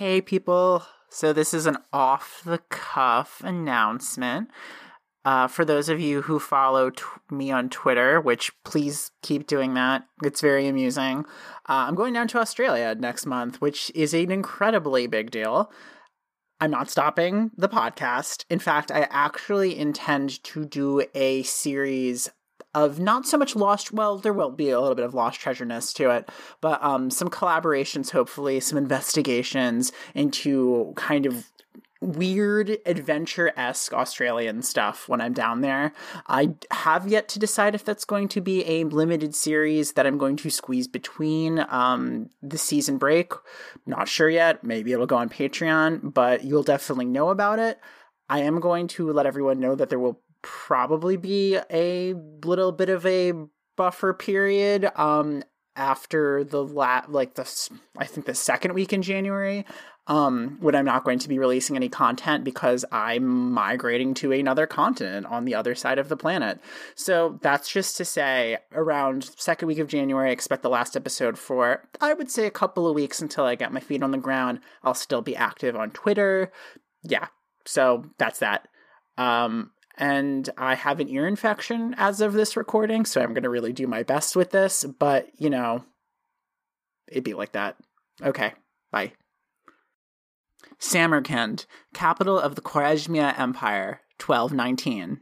Hey, people. So, this is an off the cuff announcement. Uh, for those of you who follow t- me on Twitter, which please keep doing that, it's very amusing. Uh, I'm going down to Australia next month, which is an incredibly big deal. I'm not stopping the podcast. In fact, I actually intend to do a series of not so much lost well there will be a little bit of lost treasureness to it but um some collaborations hopefully some investigations into kind of weird adventure esque Australian stuff when I'm down there. I have yet to decide if that's going to be a limited series that I'm going to squeeze between um, the season break. Not sure yet. Maybe it'll go on Patreon, but you'll definitely know about it. I am going to let everyone know that there will probably be a little bit of a buffer period um after the la- like the I think the second week in January um when I'm not going to be releasing any content because I'm migrating to another continent on the other side of the planet. So that's just to say around second week of January I expect the last episode for I would say a couple of weeks until I get my feet on the ground. I'll still be active on Twitter. Yeah. So that's that. Um and I have an ear infection as of this recording, so I'm going to really do my best with this, but you know, it'd be like that. Okay, bye. Samarkand, capital of the Khwarezmia Empire, 1219.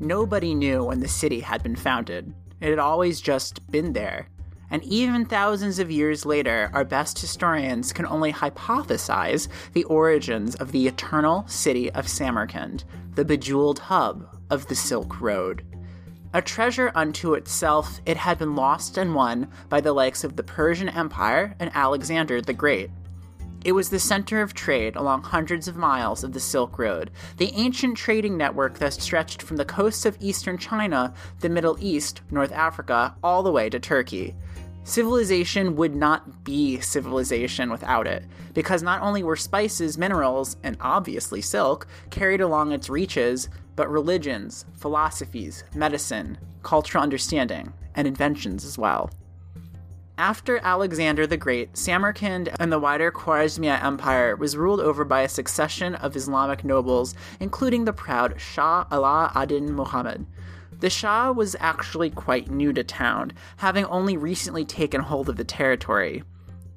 Nobody knew when the city had been founded. It had always just been there and even thousands of years later, our best historians can only hypothesize the origins of the eternal city of Samarkand, the bejeweled hub of the Silk Road. A treasure unto itself, it had been lost and won by the likes of the Persian Empire and Alexander the Great. It was the center of trade along hundreds of miles of the Silk Road, the ancient trading network that stretched from the coasts of eastern China, the Middle East, North Africa, all the way to Turkey. Civilization would not be civilization without it, because not only were spices, minerals, and obviously silk carried along its reaches, but religions, philosophies, medicine, cultural understanding, and inventions as well. After Alexander the Great, Samarkand and the wider Khwarezmia Empire was ruled over by a succession of Islamic nobles, including the proud Shah Ala ad-Din Muhammad, the Shah was actually quite new to town, having only recently taken hold of the territory.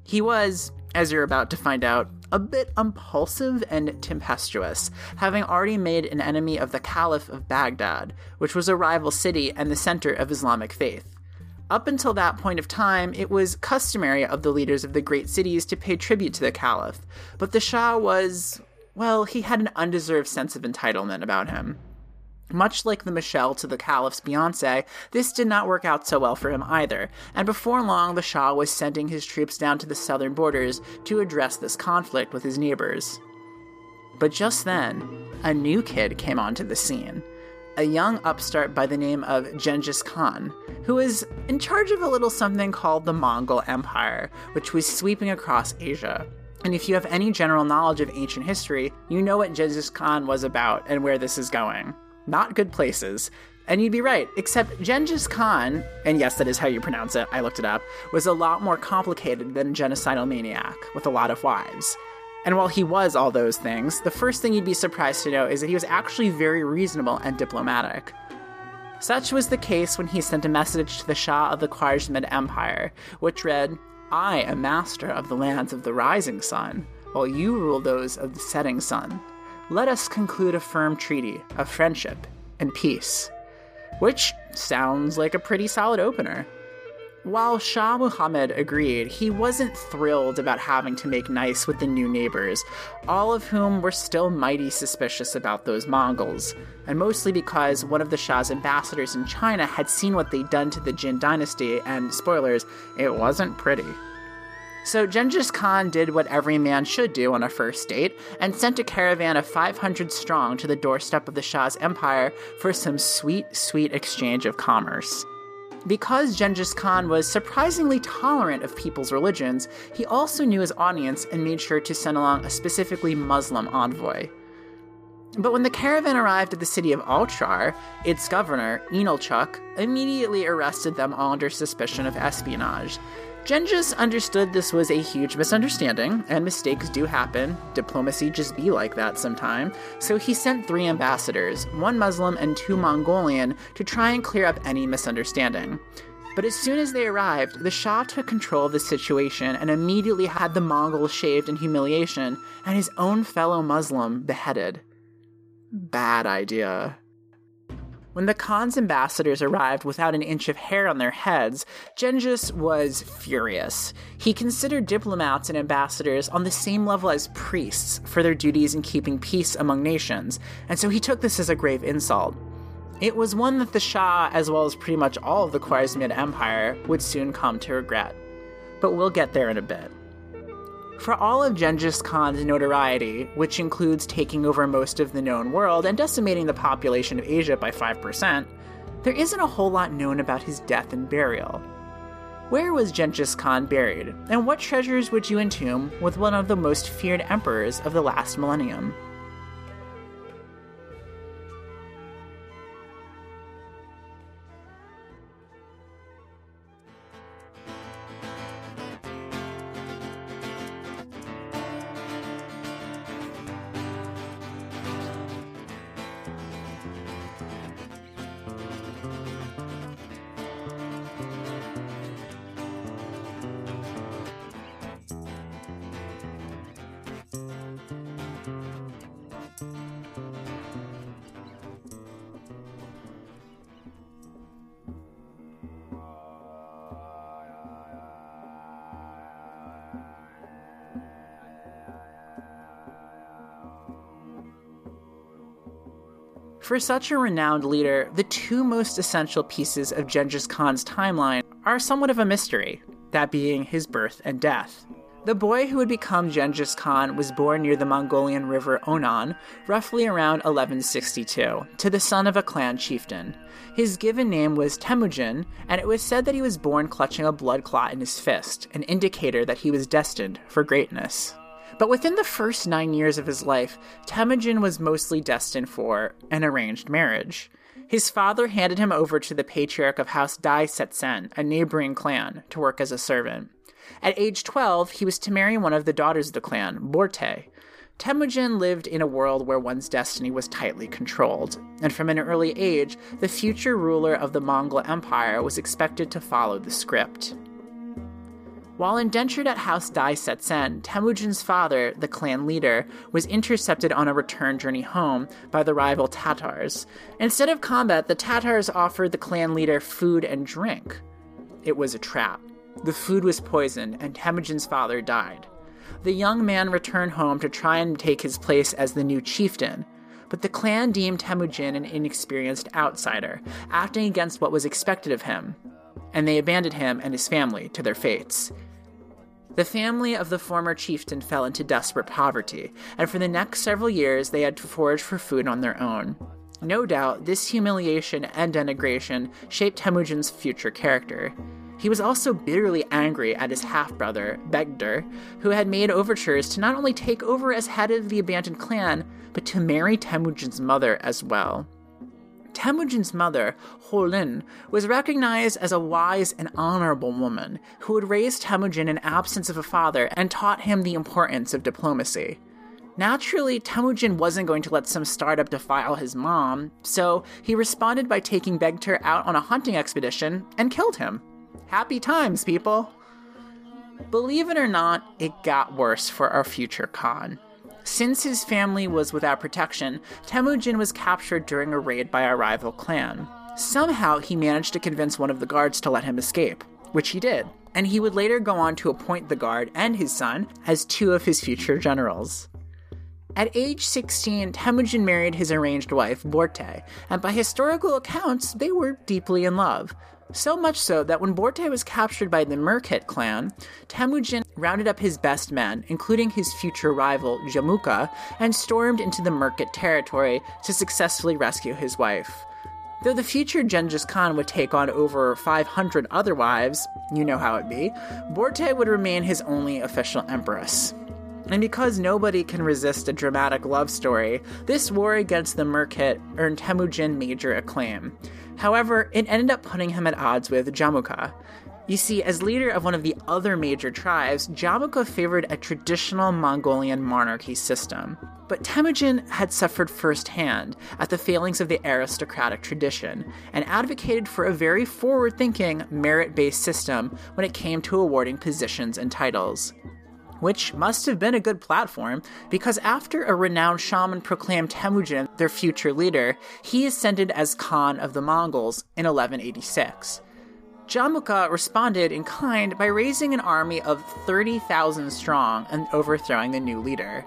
He was, as you're about to find out, a bit impulsive and tempestuous, having already made an enemy of the Caliph of Baghdad, which was a rival city and the center of Islamic faith. Up until that point of time, it was customary of the leaders of the great cities to pay tribute to the Caliph, but the Shah was, well, he had an undeserved sense of entitlement about him. Much like the Michelle to the Caliph's Beyonce, this did not work out so well for him either, and before long the Shah was sending his troops down to the southern borders to address this conflict with his neighbors. But just then, a new kid came onto the scene. A young upstart by the name of Genghis Khan, who was in charge of a little something called the Mongol Empire, which was sweeping across Asia. And if you have any general knowledge of ancient history, you know what Genghis Khan was about and where this is going not good places. And you'd be right, except Genghis Khan, and yes, that is how you pronounce it, I looked it up, was a lot more complicated than genocidal maniac with a lot of wives. And while he was all those things, the first thing you'd be surprised to know is that he was actually very reasonable and diplomatic. Such was the case when he sent a message to the Shah of the Khwarezmid Empire, which read, I am master of the lands of the rising sun, while you rule those of the setting sun let us conclude a firm treaty of friendship and peace. Which sounds like a pretty solid opener. While Shah Muhammad agreed, he wasn't thrilled about having to make nice with the new neighbors, all of whom were still mighty suspicious about those Mongols, and mostly because one of the Shah's ambassadors in China had seen what they'd done to the Jin dynasty, and spoilers, it wasn't pretty. So Genghis Khan did what every man should do on a first date and sent a caravan of 500 strong to the doorstep of the Shah's empire for some sweet, sweet exchange of commerce. Because Genghis Khan was surprisingly tolerant of people's religions, he also knew his audience and made sure to send along a specifically Muslim envoy. But when the caravan arrived at the city of Otrar, its governor, Inalchuq, immediately arrested them all under suspicion of espionage. Genghis understood this was a huge misunderstanding, and mistakes do happen. Diplomacy just be like that sometime. So he sent three ambassadors, one Muslim and two Mongolian, to try and clear up any misunderstanding. But as soon as they arrived, the Shah took control of the situation and immediately had the Mongols shaved in humiliation and his own fellow Muslim beheaded. Bad idea. When the Khan's ambassadors arrived without an inch of hair on their heads, Genghis was furious. He considered diplomats and ambassadors on the same level as priests for their duties in keeping peace among nations, and so he took this as a grave insult. It was one that the Shah, as well as pretty much all of the Khwarezmid Empire, would soon come to regret. But we'll get there in a bit. For all of Genghis Khan's notoriety, which includes taking over most of the known world and decimating the population of Asia by 5%, there isn't a whole lot known about his death and burial. Where was Genghis Khan buried, and what treasures would you entomb with one of the most feared emperors of the last millennium? For such a renowned leader, the two most essential pieces of Genghis Khan's timeline are somewhat of a mystery, that being his birth and death. The boy who would become Genghis Khan was born near the Mongolian river Onon, roughly around 1162, to the son of a clan chieftain. His given name was Temujin, and it was said that he was born clutching a blood clot in his fist, an indicator that he was destined for greatness. But within the first nine years of his life, Temujin was mostly destined for an arranged marriage. His father handed him over to the patriarch of House Dai Setsen, a neighboring clan, to work as a servant. At age 12, he was to marry one of the daughters of the clan, Borte. Temujin lived in a world where one's destiny was tightly controlled, and from an early age, the future ruler of the Mongol Empire was expected to follow the script. While indentured at House Dai Setsen, Temujin's father, the clan leader, was intercepted on a return journey home by the rival Tatars. Instead of combat, the Tatars offered the clan leader food and drink. It was a trap. The food was poisoned, and Temujin's father died. The young man returned home to try and take his place as the new chieftain, but the clan deemed Temujin an inexperienced outsider, acting against what was expected of him, and they abandoned him and his family to their fates. The family of the former chieftain fell into desperate poverty, and for the next several years they had to forage for food on their own. No doubt, this humiliation and denigration shaped Temujin's future character. He was also bitterly angry at his half brother, Begter, who had made overtures to not only take over as head of the abandoned clan, but to marry Temujin's mother as well. Temujin's mother, Holun, was recognized as a wise and honorable woman who had raised Temujin in absence of a father and taught him the importance of diplomacy. Naturally, Temujin wasn't going to let some startup defile his mom, so he responded by taking Begter out on a hunting expedition and killed him. Happy times, people! Believe it or not, it got worse for our future Khan. Since his family was without protection, Temujin was captured during a raid by a rival clan. Somehow, he managed to convince one of the guards to let him escape, which he did, and he would later go on to appoint the guard and his son as two of his future generals. At age 16, Temujin married his arranged wife, Borte, and by historical accounts, they were deeply in love. So much so that when Borte was captured by the Merkit clan, Temujin rounded up his best men, including his future rival, Jamuka, and stormed into the Merkit territory to successfully rescue his wife. Though the future Genghis Khan would take on over 500 other wives, you know how it be, Borte would remain his only official empress. And because nobody can resist a dramatic love story, this war against the Merkit earned Temujin major acclaim. However, it ended up putting him at odds with Jamuka. You see, as leader of one of the other major tribes, Jamuka favored a traditional Mongolian monarchy system. But Temujin had suffered firsthand at the failings of the aristocratic tradition and advocated for a very forward thinking, merit based system when it came to awarding positions and titles which must have been a good platform because after a renowned shaman proclaimed Temujin their future leader, he ascended as Khan of the Mongols in 1186. Jamuka responded in kind by raising an army of 30,000 strong and overthrowing the new leader.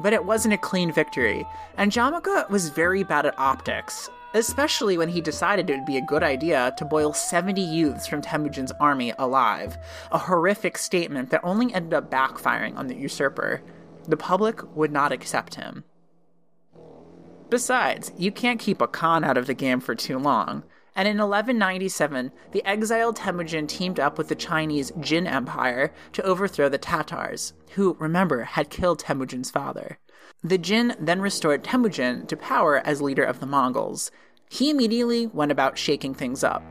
But it wasn't a clean victory, and Jamuka was very bad at optics, especially when he decided it would be a good idea to boil 70 youths from Temujin's army alive, a horrific statement that only ended up backfiring on the usurper. The public would not accept him. Besides, you can't keep a Khan out of the game for too long. And in 1197, the exiled Temujin teamed up with the Chinese Jin Empire to overthrow the Tatars, who, remember, had killed Temujin's father. The Jin then restored Temujin to power as leader of the Mongols, he immediately went about shaking things up.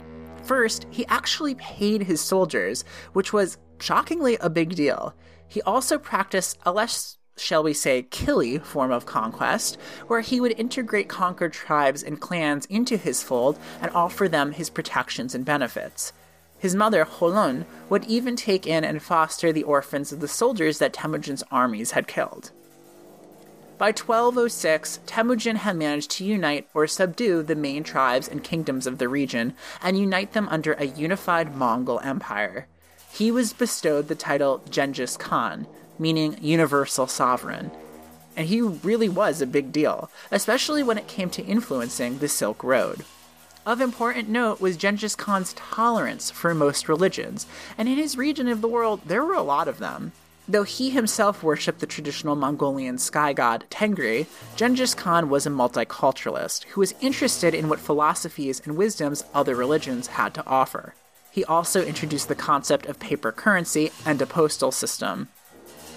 First, he actually paid his soldiers, which was shockingly a big deal. He also practiced a less, shall we say, killy form of conquest, where he would integrate conquered tribes and clans into his fold and offer them his protections and benefits. His mother, Holun, would even take in and foster the orphans of the soldiers that Temujin's armies had killed. By 1206, Temujin had managed to unite or subdue the main tribes and kingdoms of the region and unite them under a unified Mongol empire. He was bestowed the title Genghis Khan, meaning universal sovereign. And he really was a big deal, especially when it came to influencing the Silk Road. Of important note was Genghis Khan's tolerance for most religions, and in his region of the world, there were a lot of them. Though he himself worshipped the traditional Mongolian sky god Tengri, Genghis Khan was a multiculturalist who was interested in what philosophies and wisdoms other religions had to offer. He also introduced the concept of paper currency and a postal system.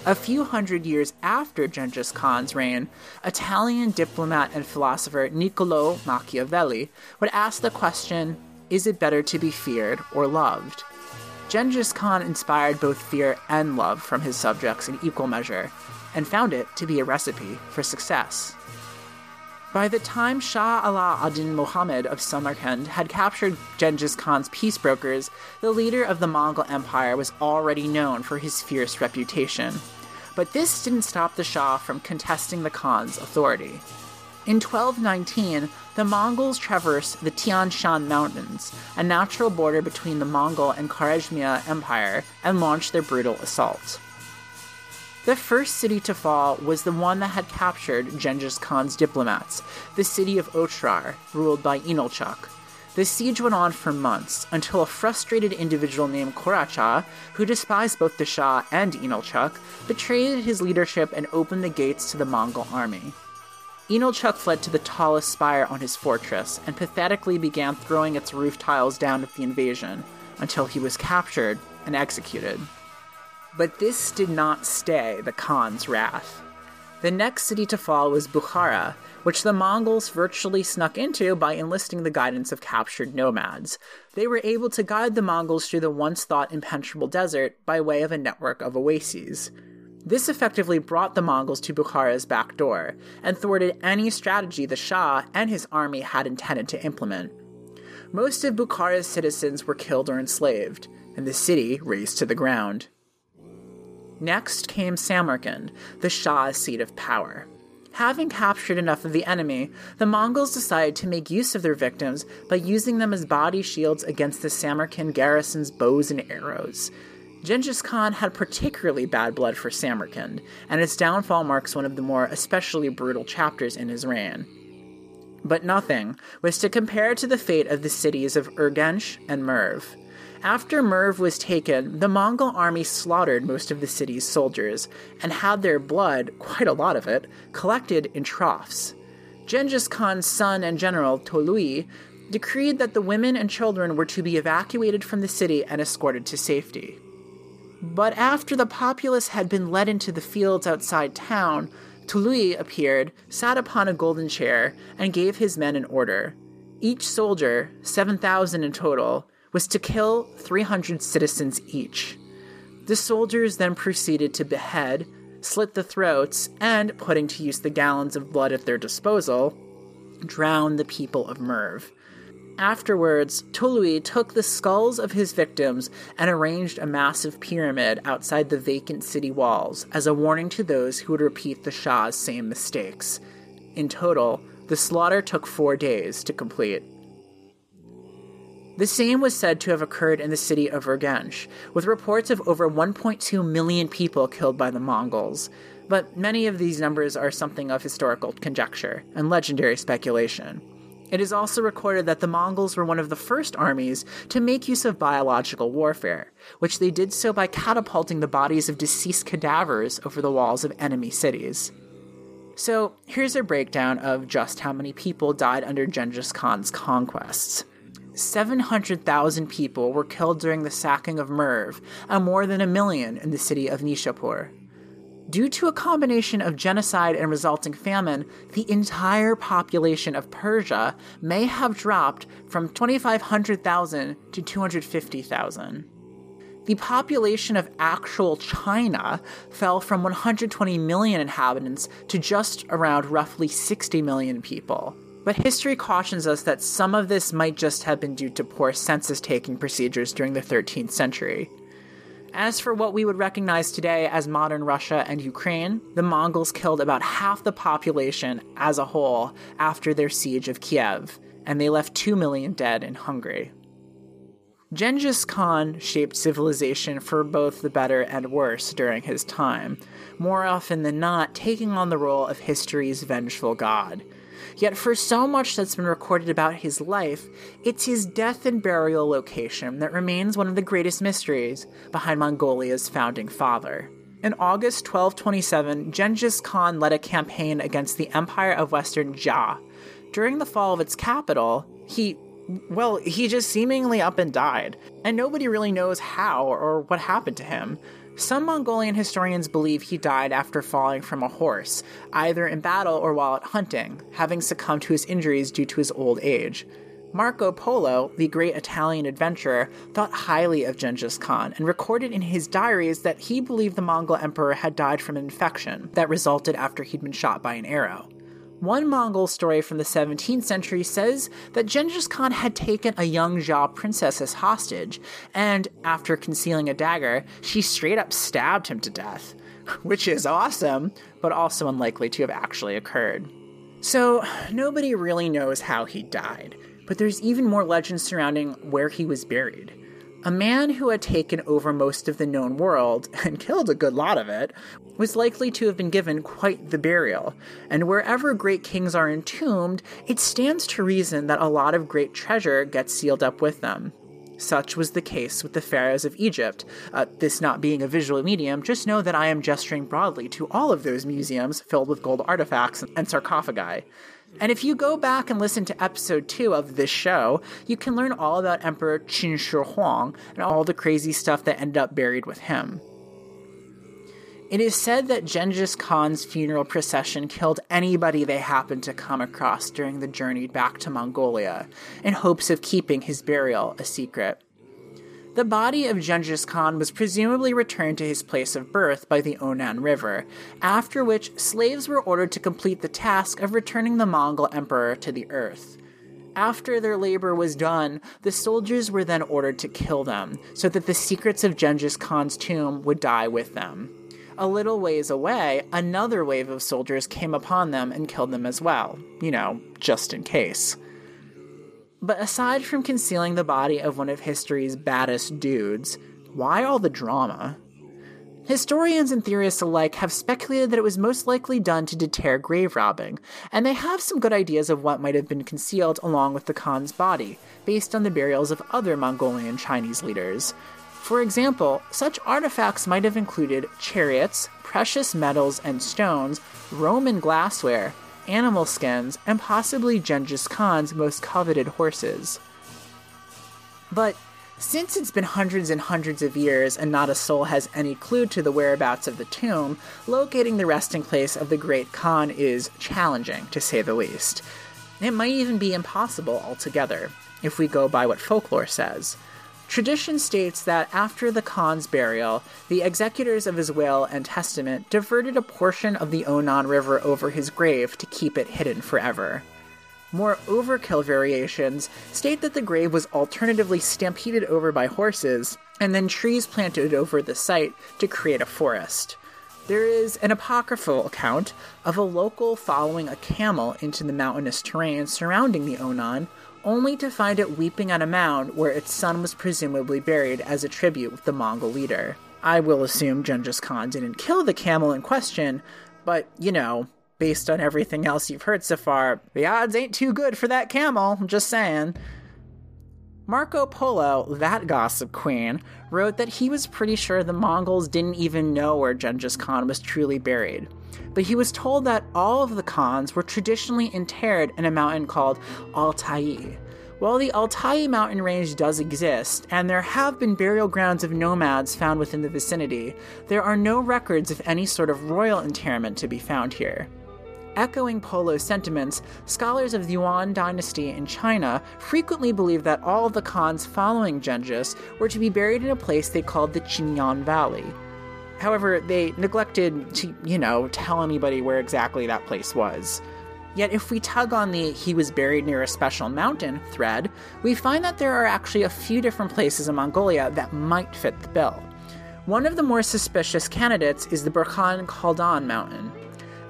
A few hundred years after Genghis Khan's reign, Italian diplomat and philosopher Niccolo Machiavelli would ask the question is it better to be feared or loved? Genghis Khan inspired both fear and love from his subjects in equal measure, and found it to be a recipe for success. By the time Shah Ala ad-Din Muhammad of Samarkand had captured Genghis Khan's peace brokers, the leader of the Mongol Empire was already known for his fierce reputation. But this didn't stop the Shah from contesting the Khan's authority. In 1219, the Mongols traversed the Tian Shan Mountains, a natural border between the Mongol and Khwarezmia Empire, and launched their brutal assault. The first city to fall was the one that had captured Genghis Khan's diplomats, the city of Otrar, ruled by Inalchuq. The siege went on for months until a frustrated individual named Koracha, who despised both the Shah and Inalchuq, betrayed his leadership and opened the gates to the Mongol army. Inalchuq fled to the tallest spire on his fortress and pathetically began throwing its roof tiles down at the invasion until he was captured and executed. But this did not stay the Khan's wrath. The next city to fall was Bukhara, which the Mongols virtually snuck into by enlisting the guidance of captured nomads. They were able to guide the Mongols through the once thought impenetrable desert by way of a network of oases. This effectively brought the Mongols to Bukhara's back door and thwarted any strategy the Shah and his army had intended to implement. Most of Bukhara's citizens were killed or enslaved, and the city razed to the ground. Next came Samarkand, the Shah's seat of power. Having captured enough of the enemy, the Mongols decided to make use of their victims by using them as body shields against the Samarkand garrison's bows and arrows. Genghis Khan had particularly bad blood for Samarkand, and its downfall marks one of the more especially brutal chapters in his reign. But nothing was to compare to the fate of the cities of Urgench and Merv. After Merv was taken, the Mongol army slaughtered most of the city's soldiers and had their blood, quite a lot of it, collected in troughs. Genghis Khan's son and general, Tolui, decreed that the women and children were to be evacuated from the city and escorted to safety. But after the populace had been led into the fields outside town, Tolui appeared, sat upon a golden chair, and gave his men an order. Each soldier, 7,000 in total, was to kill 300 citizens each. The soldiers then proceeded to behead, slit the throats, and, putting to use the gallons of blood at their disposal, drown the people of Merv. Afterwards, Tolui took the skulls of his victims and arranged a massive pyramid outside the vacant city walls as a warning to those who would repeat the Shah's same mistakes. In total, the slaughter took four days to complete. The same was said to have occurred in the city of Urgench, with reports of over 1.2 million people killed by the Mongols. But many of these numbers are something of historical conjecture and legendary speculation. It is also recorded that the Mongols were one of the first armies to make use of biological warfare, which they did so by catapulting the bodies of deceased cadavers over the walls of enemy cities. So, here's a breakdown of just how many people died under Genghis Khan's conquests. 700,000 people were killed during the sacking of Merv, and more than a million in the city of Nishapur. Due to a combination of genocide and resulting famine, the entire population of Persia may have dropped from 2,500,000 to 250,000. The population of actual China fell from 120 million inhabitants to just around roughly 60 million people. But history cautions us that some of this might just have been due to poor census taking procedures during the 13th century. As for what we would recognize today as modern Russia and Ukraine, the Mongols killed about half the population as a whole after their siege of Kiev, and they left 2 million dead in Hungary. Genghis Khan shaped civilization for both the better and worse during his time, more often than not taking on the role of history's vengeful god. Yet, for so much that's been recorded about his life, it's his death and burial location that remains one of the greatest mysteries behind Mongolia's founding father. In August 1227, Genghis Khan led a campaign against the Empire of Western Xia. During the fall of its capital, he well, he just seemingly up and died, and nobody really knows how or what happened to him. Some Mongolian historians believe he died after falling from a horse, either in battle or while out hunting, having succumbed to his injuries due to his old age. Marco Polo, the great Italian adventurer, thought highly of Genghis Khan and recorded in his diaries that he believed the Mongol emperor had died from an infection that resulted after he'd been shot by an arrow. One Mongol story from the 17th century says that Genghis Khan had taken a young Xia princess as hostage, and after concealing a dagger, she straight up stabbed him to death, which is awesome, but also unlikely to have actually occurred. So, nobody really knows how he died, but there's even more legends surrounding where he was buried. A man who had taken over most of the known world, and killed a good lot of it, was likely to have been given quite the burial, and wherever great kings are entombed, it stands to reason that a lot of great treasure gets sealed up with them. Such was the case with the pharaohs of Egypt. Uh, this not being a visual medium, just know that I am gesturing broadly to all of those museums filled with gold artifacts and sarcophagi. And if you go back and listen to episode 2 of this show, you can learn all about Emperor Qin Shi Huang and all the crazy stuff that ended up buried with him. It is said that Genghis Khan's funeral procession killed anybody they happened to come across during the journey back to Mongolia, in hopes of keeping his burial a secret. The body of Genghis Khan was presumably returned to his place of birth by the Onon River, after which slaves were ordered to complete the task of returning the Mongol emperor to the earth. After their labor was done, the soldiers were then ordered to kill them, so that the secrets of Genghis Khan's tomb would die with them. A little ways away, another wave of soldiers came upon them and killed them as well, you know, just in case. But aside from concealing the body of one of history's baddest dudes, why all the drama? Historians and theorists alike have speculated that it was most likely done to deter grave robbing, and they have some good ideas of what might have been concealed along with the Khan's body, based on the burials of other Mongolian Chinese leaders. For example, such artifacts might have included chariots, precious metals and stones, Roman glassware, animal skins, and possibly Genghis Khan's most coveted horses. But Since it's been hundreds and hundreds of years and not a soul has any clue to the whereabouts of the tomb, locating the resting place of the Great Khan is challenging, to say the least. It might even be impossible altogether, if we go by what folklore says. Tradition states that after the Khan's burial, the executors of his will and testament diverted a portion of the Onon River over his grave to keep it hidden forever. More overkill variations state that the grave was alternatively stampeded over by horses and then trees planted over the site to create a forest. There is an apocryphal account of a local following a camel into the mountainous terrain surrounding the Onon, only to find it weeping on a mound where its son was presumably buried as a tribute with the Mongol leader. I will assume Genghis Khan didn't kill the camel in question, but, you know, based on everything else you've heard so far, the odds ain't too good for that camel, I'm just saying. Marco Polo, that gossip queen, wrote that he was pretty sure the Mongols didn't even know where Genghis Khan was truly buried. But he was told that all of the Khans were traditionally interred in a mountain called Altai. While the Altai mountain range does exist, and there have been burial grounds of nomads found within the vicinity, there are no records of any sort of royal interment to be found here. Echoing Polo's sentiments, scholars of the Yuan dynasty in China frequently believed that all of the Khans following Genghis were to be buried in a place they called the Qinyan Valley. However, they neglected to, you know, tell anybody where exactly that place was. Yet, if we tug on the he was buried near a special mountain thread, we find that there are actually a few different places in Mongolia that might fit the bill. One of the more suspicious candidates is the Burkhan Khaldun mountain.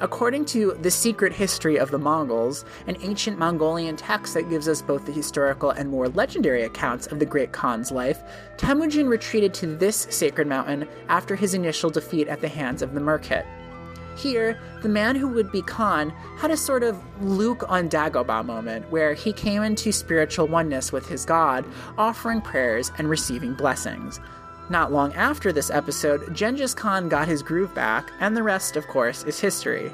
According to The Secret History of the Mongols, an ancient Mongolian text that gives us both the historical and more legendary accounts of the Great Khan's life, Temujin retreated to this sacred mountain after his initial defeat at the hands of the Merkit. Here, the man who would be Khan had a sort of Luke on Dagobah moment where he came into spiritual oneness with his god, offering prayers and receiving blessings. Not long after this episode, Genghis Khan got his groove back, and the rest, of course, is history.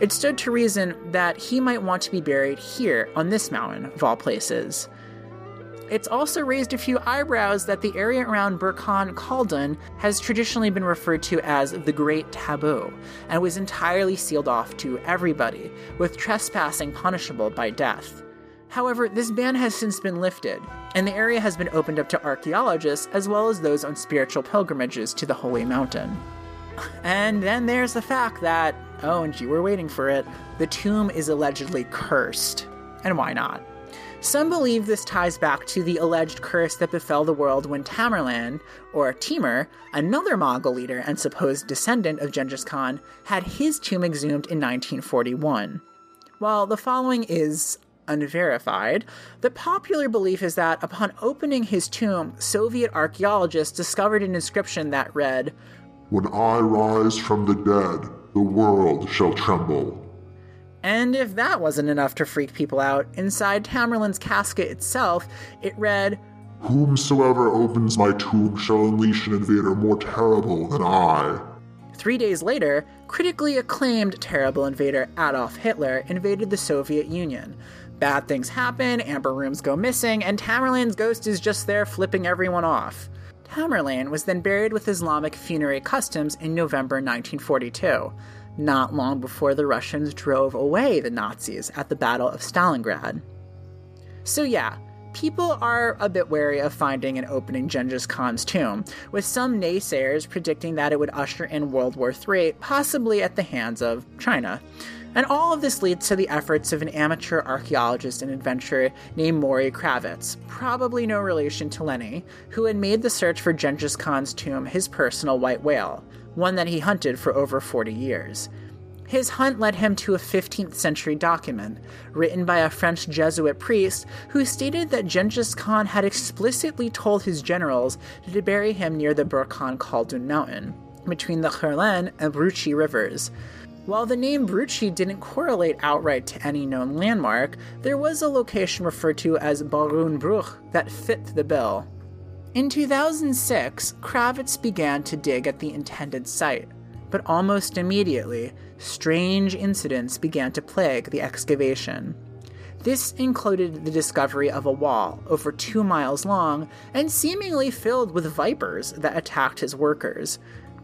It stood to reason that he might want to be buried here on this mountain, of all places. It's also raised a few eyebrows that the area around Burkhan Khaldun has traditionally been referred to as the Great Taboo, and was entirely sealed off to everybody, with trespassing punishable by death. However, this ban has since been lifted, and the area has been opened up to archaeologists as well as those on spiritual pilgrimages to the Holy Mountain. And then there's the fact that, oh, and you were waiting for it, the tomb is allegedly cursed. And why not? Some believe this ties back to the alleged curse that befell the world when Tamerlane, or Timur, another Mongol leader and supposed descendant of Genghis Khan, had his tomb exhumed in 1941. While the following is unverified, the popular belief is that upon opening his tomb, Soviet archaeologists discovered an inscription that read, When I rise from the dead, the world shall tremble. And if that wasn't enough to freak people out, inside Tamerlane's casket itself, it read, Whomsoever opens my tomb shall unleash an invader more terrible than I. Three days later, critically acclaimed terrible invader Adolf Hitler invaded the Soviet Union, Bad things happen, Amber Rooms go missing, and Tamerlane's ghost is just there flipping everyone off. Tamerlane was then buried with Islamic funerary customs in November 1942, not long before the Russians drove away the Nazis at the Battle of Stalingrad. So, yeah, people are a bit wary of finding and opening Genghis Khan's tomb, with some naysayers predicting that it would usher in World War III, possibly at the hands of China. And all of this leads to the efforts of an amateur archaeologist and adventurer named Maury Kravitz, probably no relation to Lenny, who had made the search for Genghis Khan's tomb his personal white whale, one that he hunted for over 40 years. His hunt led him to a 15th century document, written by a French Jesuit priest, who stated that Genghis Khan had explicitly told his generals to bury him near the Burkhan Khaldun mountain, between the Kherlen and Bruchi rivers, while the name Bruchi didn't correlate outright to any known landmark, there was a location referred to as Barun Bruch that fit the bill. In 2006, Kravitz began to dig at the intended site, but almost immediately, strange incidents began to plague the excavation. This included the discovery of a wall over two miles long and seemingly filled with vipers that attacked his workers.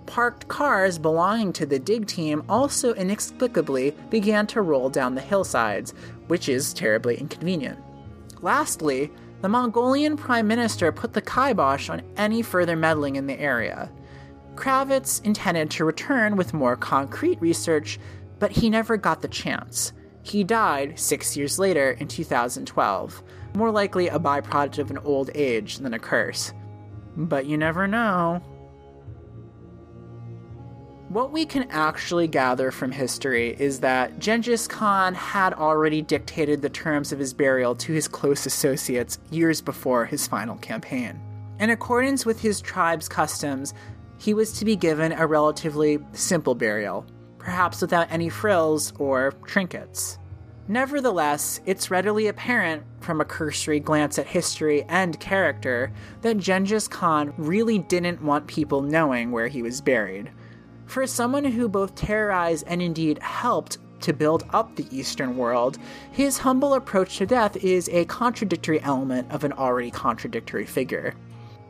Parked cars belonging to the dig team also inexplicably began to roll down the hillsides, which is terribly inconvenient. Lastly, the Mongolian Prime Minister put the kibosh on any further meddling in the area. Kravitz intended to return with more concrete research, but he never got the chance. He died six years later in 2012, more likely a byproduct of an old age than a curse. But you never know. What we can actually gather from history is that Genghis Khan had already dictated the terms of his burial to his close associates years before his final campaign. In accordance with his tribe's customs, he was to be given a relatively simple burial, perhaps without any frills or trinkets. Nevertheless, it's readily apparent from a cursory glance at history and character that Genghis Khan really didn't want people knowing where he was buried. For someone who both terrorized and indeed helped to build up the Eastern world, his humble approach to death is a contradictory element of an already contradictory figure.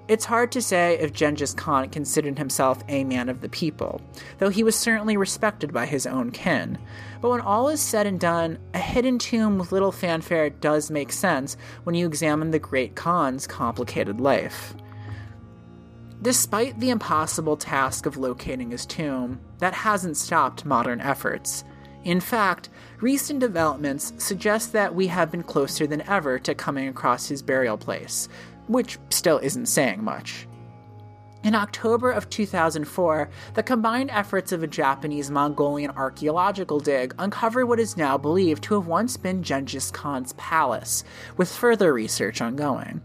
It's hard to say if Genghis Khan considered himself a man of the people, though he was certainly respected by his own kin. But when all is said and done, a hidden tomb with little fanfare does make sense when you examine the great Khan's complicated life. Despite the impossible task of locating his tomb, that hasn't stopped modern efforts. In fact, recent developments suggest that we have been closer than ever to coming across his burial place, which still isn't saying much. In October of 2004, the combined efforts of a Japanese Mongolian archaeological dig uncovered what is now believed to have once been Genghis Khan's palace, with further research ongoing.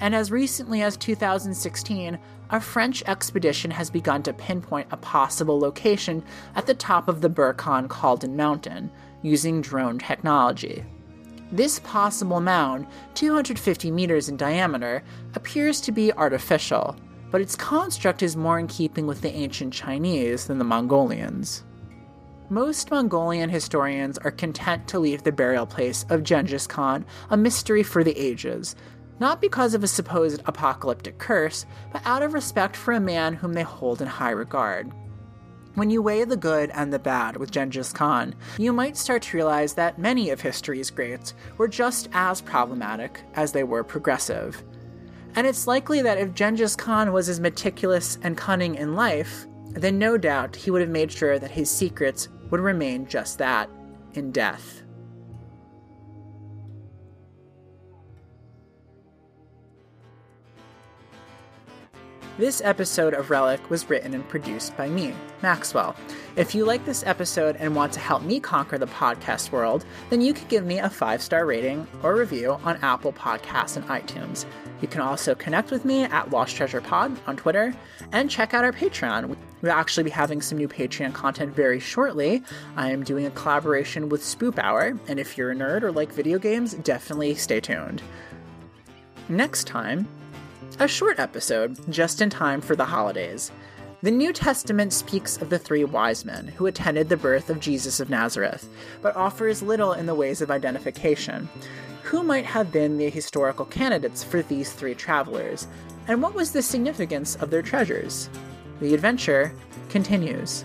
And as recently as 2016, a French expedition has begun to pinpoint a possible location at the top of the Burkhan Khaldun mountain using drone technology. This possible mound, 250 meters in diameter, appears to be artificial, but its construct is more in keeping with the ancient Chinese than the Mongolians. Most Mongolian historians are content to leave the burial place of Genghis Khan a mystery for the ages, not because of a supposed apocalyptic curse, but out of respect for a man whom they hold in high regard. When you weigh the good and the bad with Genghis Khan, you might start to realize that many of history's greats were just as problematic as they were progressive. And it's likely that if Genghis Khan was as meticulous and cunning in life, then no doubt he would have made sure that his secrets would remain just that in death. This episode of Relic was written and produced by me, Maxwell. If you like this episode and want to help me conquer the podcast world, then you can give me a five star rating or review on Apple Podcasts and iTunes. You can also connect with me at Lost Treasure Pod on Twitter and check out our Patreon. We'll actually be having some new Patreon content very shortly. I am doing a collaboration with Spoop Hour, and if you're a nerd or like video games, definitely stay tuned. Next time, a short episode, just in time for the holidays. The New Testament speaks of the three wise men who attended the birth of Jesus of Nazareth, but offers little in the ways of identification. Who might have been the historical candidates for these three travelers, and what was the significance of their treasures? The adventure continues.